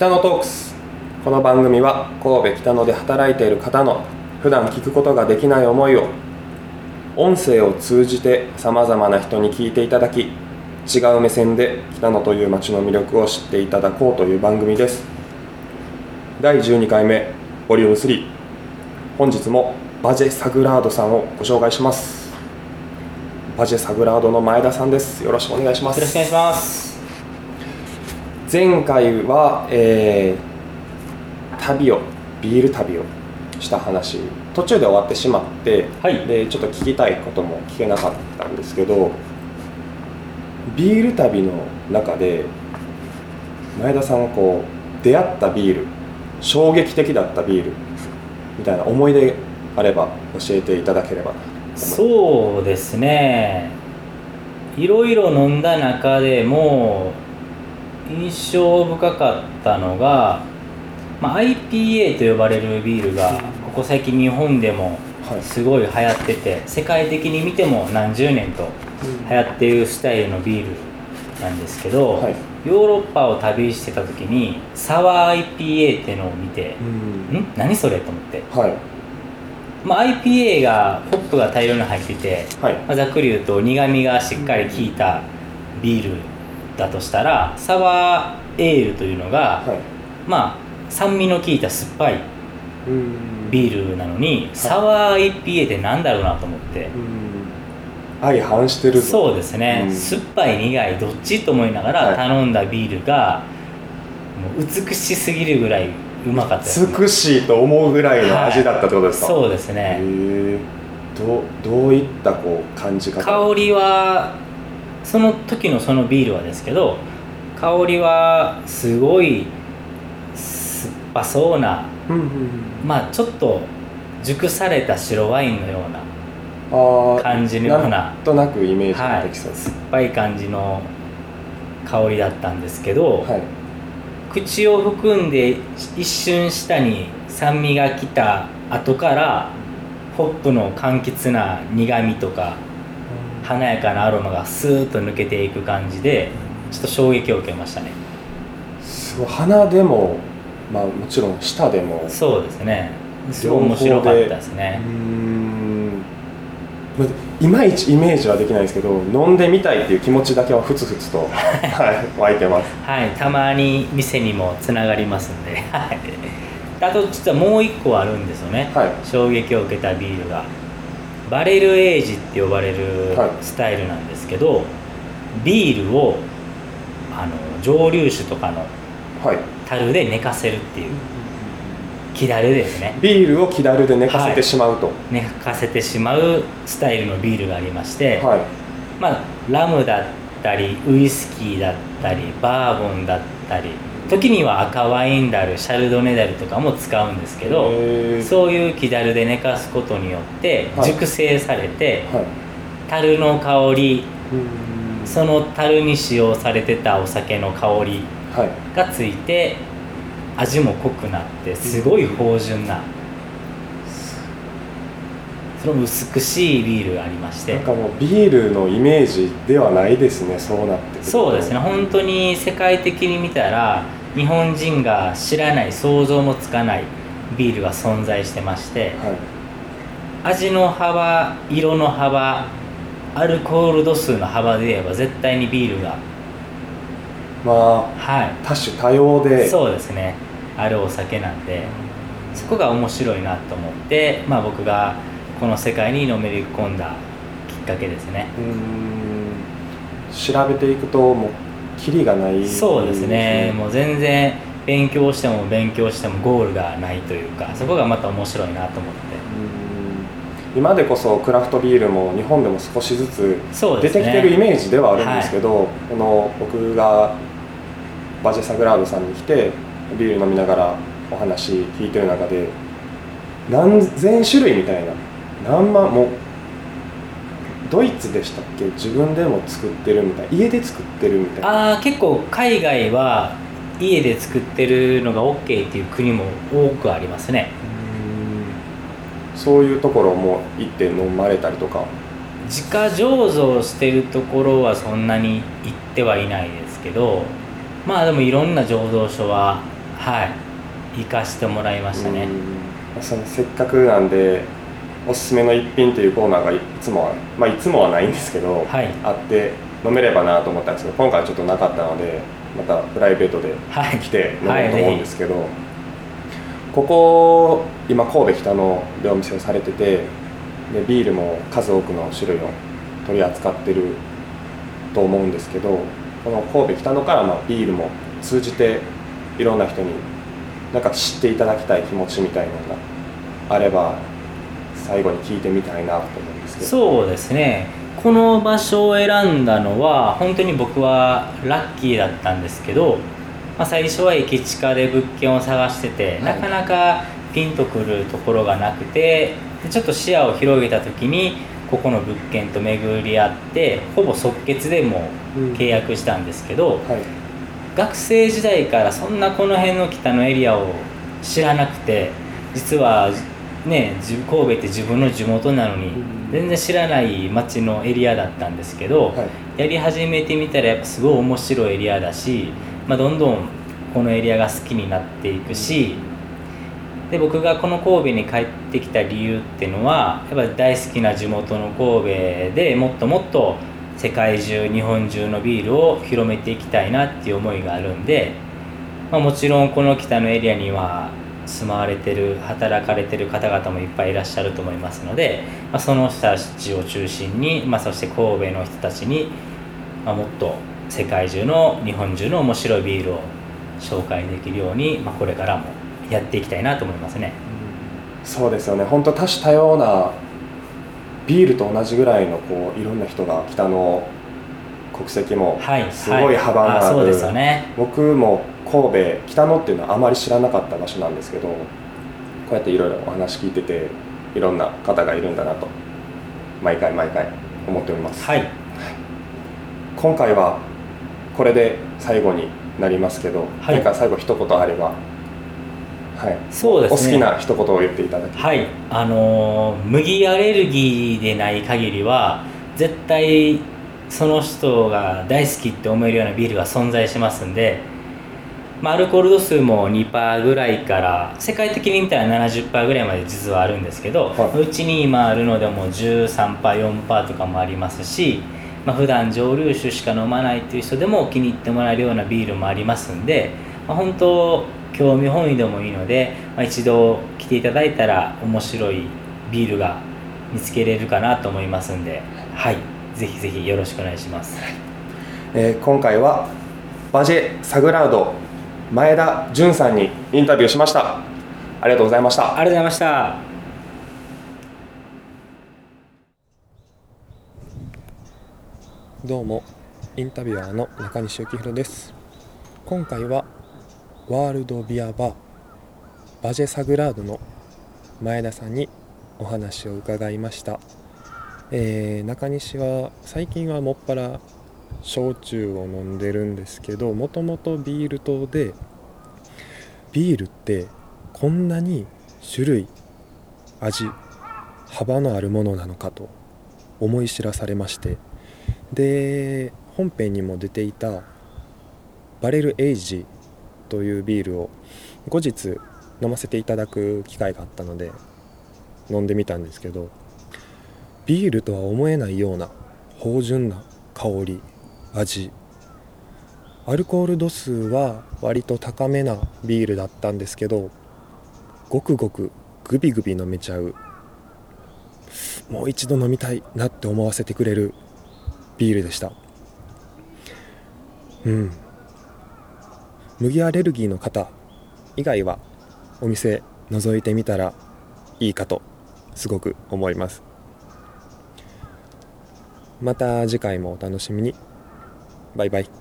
北野トークス。この番組は神戸北野で働いている方の普段聞くことができない思いを音声を通じてさまざまな人に聞いていただき違う目線で北野という街の魅力を知っていただこうという番組です。第12回目ボリューム3本日もバジェ・サグラードさんをご紹介します。バジェ・サグラードの前田さんです。よろしくお願いします。よろしくお願いします。前回は、えー旅をビール旅をした話途中で終わってしまって、はい。でちょっと聞きたいことも聞けなかったんですけどビール旅の中で前田さんがこう出会ったビール衝撃的だったビールみたいな思い出あれば教えていただければそうですね。いろいろ飲んだ中でも印象深かったのが、まあ、IPA と呼ばれるビールがここ最近日本でもはい。すごい流行ってて世界的に見ても何十年と流行っているスタイルのビールなんですけど、はい。ヨーロッパを旅してた時にサワー IPA っていうのを見てうん。ん？何それと思って、はい。まあ、IPA がホップが大量に入ってて、はい。まあ、ざっくり言うと苦みがしっかり効いたビールだとしたらサワーエールというのが、はい。まあ酸味の効いた酸っぱいうん。ビールなのに、サワー IPA ってなんだろうなと思って、うん。相反してるぞ。そうですね、うん。酸っぱい苦いどっちと思いながはい。ら頼んだビールが、もう美しすぎるぐらいうまかったね、美しいと思うぐらいの味だったってことですか、そうですへねえどうどういったこう感じ方？香りはその時のそのビールはですけど香りはすごい酸っぱそうなうんうんうん。まあちょっと熟された白ワインのような感じのようななんとなくイメージがはいできそう。です酸っぱい感じの香りだったんですけど、はい。口を含んで一瞬下に酸味が来た後からホップの柑橘な苦みとか華やかなアロマがスーッと抜けていく感じでちょっと衝撃を受けましたね。すごい鼻でもまあもちろん舌でもそうですね。すごい面白かったですうーねん。まいまいちイメージはできないですけど飲んでみたいっていう気持ちだけはふつふつと、はい、湧いてます。はいたまに店にもつながりますんで。はい。あと実はもう一個あるんですよね、はい。衝撃を受けたビールがバレルエイジって呼ばれるはい。スタイルなんですけど、ビールをあの蒸留酒とかのはい。樽で寝かせるっていう木だるですね。ビールを木だるで寝かせてしまうと。寝かせてしまうスタイルのビールがありまして、はい。まあラムだったりウイスキーだったりバーボンだったり時には赤ワインダルシャルドネダルとかも使うんですけどそういう木だるで寝かすことによってはい。熟成されて、はい。樽の香りその樽に使用されてたお酒の香りはい。がついて味も濃くなってすごい芳醇なその美しいビールがありまして。なんかもうビールのイメージではないですねそうなってそうですね。本当に世界的に見たら日本人が知らない想像もつかないビールが存在してましてはい。味の幅色の幅アルコール度数の幅で言えば絶対にビールがまあはい。多種多様で。そうですね。あるお酒なんでそこが面白いなと思って、まあ、僕がこの世界にのめり込んだきっかけですね。調べていくともうキリがないそうですね。もう全然勉強しても勉強してもゴールがないというかそこがまた面白いなと思って。今でこそクラフトビールも日本でも少しずつ出てきてるイメージではあるんですけど、この僕がバジェ・サグラードさんに来てビール飲みながらお話聞いてる中で何千種類みたいな何万もうドイツでしたっけ？自分でも作ってるみたい家で作ってるみたいな。ああ結構海外は家で作ってるのが OK っていう国も多くありますね。そういうところも行って飲まれたりとか？自家醸造してるところはそんなに行ってはいないですけどまあでもいろんな醸造所ははい行かしてもらいましたね、うん。そのせっかくなんでおすすめの一品というコーナーがいつもはまあいつもはないんですけど、はい。あって飲めればなと思ったんですけど今回はちょっとなかったのでまたプライベートではい。来て飲もはいうと思うんですけど、ここ今神戸北野でお店をされててでビールも数多くの種類を取り扱ってると思うんですけどこの神戸北野からまあビールも通じていろんな人になんか知っていただきたい気持ちみたいなのがあれば最後に聞いてみたいなと思うんですけど。そうですね。この場所を選んだのは本当に僕はラッキーだったんですけど、まあ、最初は駅地下で物件を探してて、はい。なかなかピンとくるところがなくてでちょっと視野を広げた時にここの物件と巡り合ってほぼ即決でもうん契約したんですけど、はい。学生時代からそんなこの辺の北のエリアを知らなくて実はねじ神戸って自分の地元なのにうん。全然知らない町のエリアだったんですけど、はい。やり始めてみたらやっぱすごい面白いエリアだし、まあ、どんどんこのエリアが好きになっていくしで僕がこの神戸に帰ってきた理由っていうのはやっぱり大好きな地元の神戸でもっともっと世界中日本中のビールを広めていきたいなっていう思いがあるんで、まあ、もちろんこの北のエリアには住まわれてる働かれてる方々もいっぱいいらっしゃると思いますので、まあ、その人たちを中心に、まあ、そして神戸の人たちに、まあ、もっと世界中の日本中の面白いビールを紹介できるように、まあ、これからもやっていきたいなと思いますね。そうですよね本当多種多様なビールと同じぐらいのこういろんな人が北の国籍もはい、すごい幅がある、あそうですよね。僕も神戸北野っていうのはあまり知らなかった場所なんですけどこうやっていろいろお話聞いてていろんな方がいるんだなと毎回毎回思っております、はい、今回はこれで最後になりますけど、はい。何か最後一言あればはい。そうですね。お好きな一言を言っていただきはい、あのー麦アレルギーでない限りは絶対その人が大好きって思えるようなビールが存在しますんで、まあ、アルコール度数も2%ぐらいから世界的に見たら70%ぐらいまで実はあるんですけど、はい。うちに今あるのでも 13%4% とかもありますし、まあ普段蒸留酒しか飲まないっていう人でも気に入ってもらえるようなビールもありますんで、まあ、本当興味本位でもいいので、まあ、一度来ていただいたら面白いビールが見つけれるかなと思いますんではい。ぜひぜひよろしくお願いします。えー今回はバジェ・サグラウド前田純さんにインタビューしました。ありがとうございました。ありがとうございました。どうもインタビュアーの中西幸宏です。今回はワールドビアバーバジェ・サグラードの前田さんにお話を伺いました、えー中西は最近はもっぱら焼酎を飲んでるんですけどもともとビール島でビールってこんなに種類味幅のあるものなのかと思い知らされまして。で本編にも出ていたバレルエイジというビールを後日飲ませていただく機会があったので飲んでみたんですけどビールとは思えないような芳醇な香り味。アルコール度数は割と高めなビールだったんですけどごくごくグビグビ飲めちゃう。もう一度飲みたいなって思わせてくれるビールでした。うん。麦アレルギーの方以外はお店覗いてみたらいいかとすごく思います。また次回もお楽しみに。バイバイ